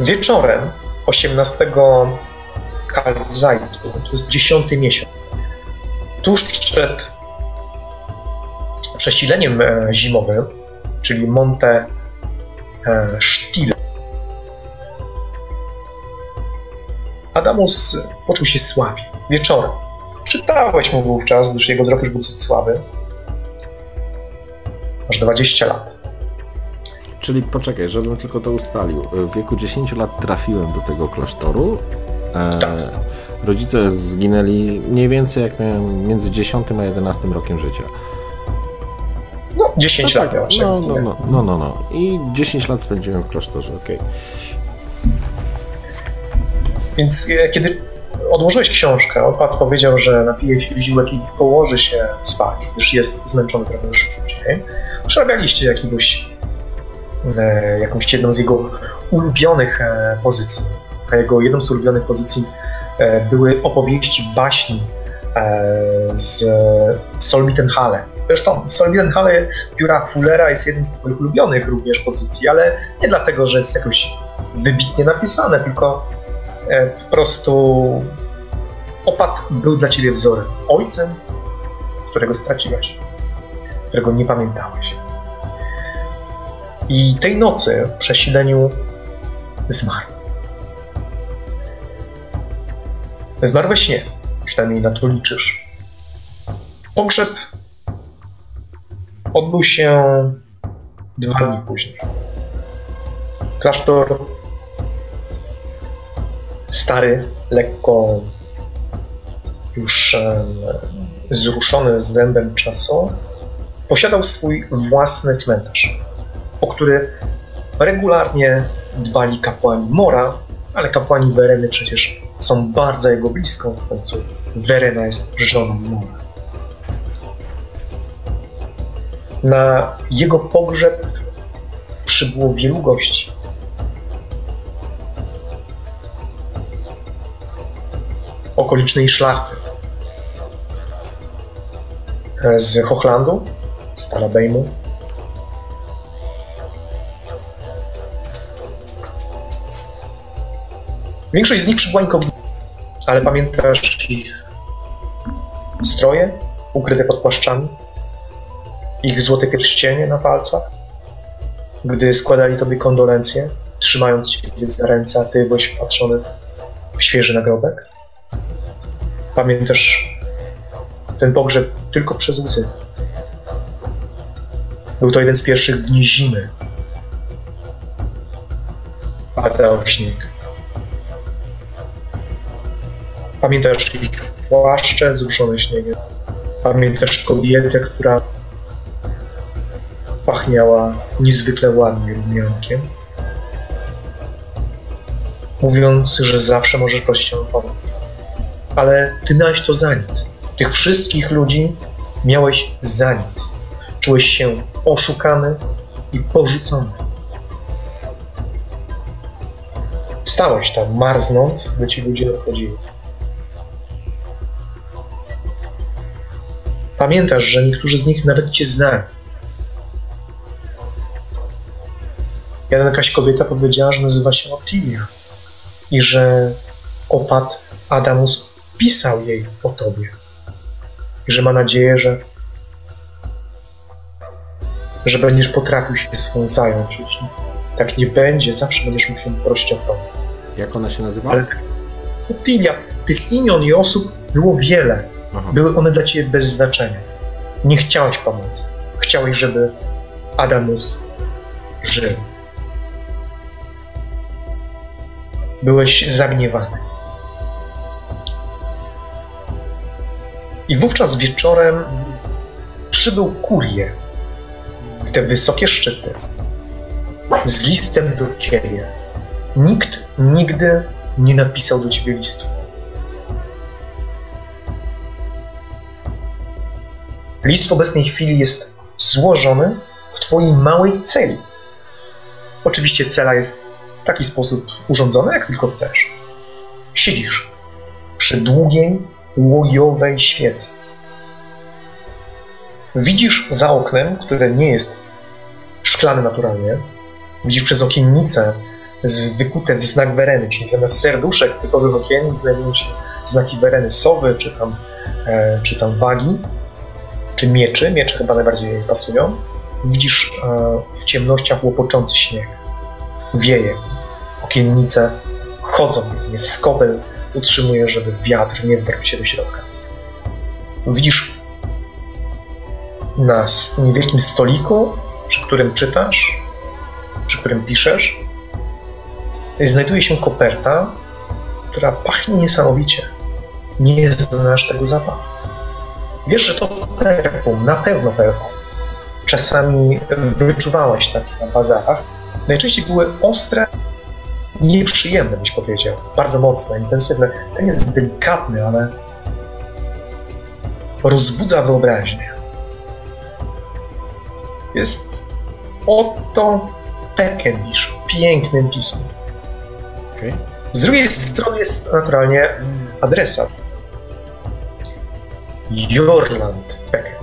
Wieczorem 18 Kalzajtu, to jest dziesiąty miesiąc, tuż przed przesileniem e, zimowym, czyli Monte e, Stile, Adamus poczuł się słabiej. Wieczorem. Czytałeś mu wówczas, gdyż jego wzrok już był słaby. Masz 20 lat. Czyli poczekaj, żebym tylko to ustalił. W wieku 10 lat trafiłem do tego klasztoru. E, Tak. rodzice zginęli mniej więcej jak miałem między 10 a 11 rokiem życia. No, 10 no lat tak, miałeś, no, no, no, no, no, no. I 10 lat spędziłem w klasztorze, okej. Więc e, kiedy odłożyłeś książkę, opat powiedział, że napije się ziółek i położy się spać, gdyż jest zmęczony trochę już szybciej. Przerabialiście jakiegoś, e, jakąś jedną z jego ulubionych e, pozycji. A jego jedną z ulubionych pozycji e, były opowieści baśni e, z Solmitenhalle. Zresztą Solmitenhalle pióra Fullera jest jednym z twoich ulubionych również pozycji, ale nie dlatego, że jest jakoś wybitnie napisane, tylko e, po prostu opat był dla ciebie wzorem. Ojcem, którego straciłeś, którego nie pamiętałeś. I tej nocy w przesileniu zmarł. Zmarł we śnie, przynajmniej na to liczysz. Pogrzeb odbył się dwa dni później. Klasztor stary, lekko już em, zruszony zębem czasu, posiadał swój własny cmentarz, o który regularnie dbali kapłani Mora, ale kapłani Wereny przecież są bardzo jego blisko, w końcu Werena jest żoną Mora. Na jego pogrzeb przybyło wielu gości. okolicznej szlachty. E, Z Hochlandu, z Talabejmu. Większość z nich przybyła inkognito, ale pamiętasz ich stroje ukryte pod płaszczami, ich złote pierścienie na palcach, gdy składali tobie kondolencje, trzymając cię za ręce, a ty byłeś wpatrzony w świeży nagrobek? Pamiętasz ten pogrzeb tylko przez łzy. Był to jeden z pierwszych dni zimy. Padał śnieg. Pamiętasz ich płaszcze zruszone śniegiem. Pamiętasz kobietę, która pachniała niezwykle ładnie rumiankiem. mówiąc, że zawsze możesz prosić o pomoc. Ale ty miałeś to za nic. Tych wszystkich ludzi miałeś za nic. Czułeś się oszukany i porzucony. Stałeś tam, marznąc, gdy ci ludzie odchodzili. Pamiętasz, że niektórzy z nich nawet cię znają. Jeden jakaś kobieta powiedziała, że nazywa się Otilia i że opat Adamus pisał jej o tobie. I że ma nadzieję, że, że będziesz potrafił się swą zająć. Jeśli tak nie będzie, zawsze będziesz mógł ją prosić o pomoc. Jak ona się nazywa? Ale Otilia, tych imion i osób było wiele. Aha. Były one dla ciebie bez znaczenia. Nie chciałeś pomocy. Chciałeś, żeby Adamus żył. Byłeś zagniewany. I wówczas wieczorem przybył kurier w te wysokie szczyty z listem do ciebie. Nikt nigdy nie napisał do ciebie listu. List w obecnej chwili jest złożony w twojej małej celi. Oczywiście cela jest w taki sposób urządzona, jak tylko chcesz. Siedzisz przy długiej, łojowej świecy. Widzisz za oknem, które nie jest szklane naturalnie, widzisz przez okiennicę z wykute w znak wereny, czyli zamiast serduszek typowych okiennic znajdują się znaki wereny sowy, czy tam, e, czy tam wagi, czy mieczy. Miecze chyba najbardziej pasują. Widzisz e, w ciemnościach łopoczący śnieg. Wieje. Okiennice chodzą. Jest skobel utrzymuje, żeby wiatr nie wdarł się do środka. Widzisz na niewielkim stoliku, przy którym czytasz, przy którym piszesz, znajduje się koperta, która pachnie niesamowicie. Nie znasz tego zapachu. Wiesz, że to perfum, na pewno perfum. Czasami wyczuwałeś takie na bazarach. Najczęściej były ostre, nieprzyjemne, byś powiedział. Bardzo mocne, intensywne. Ten jest delikatny, ale rozbudza wyobraźnię. Jest oto Pekendish, pięknym pismem. Okej. Z drugiej strony jest naturalnie adresat. Йорланд. Так,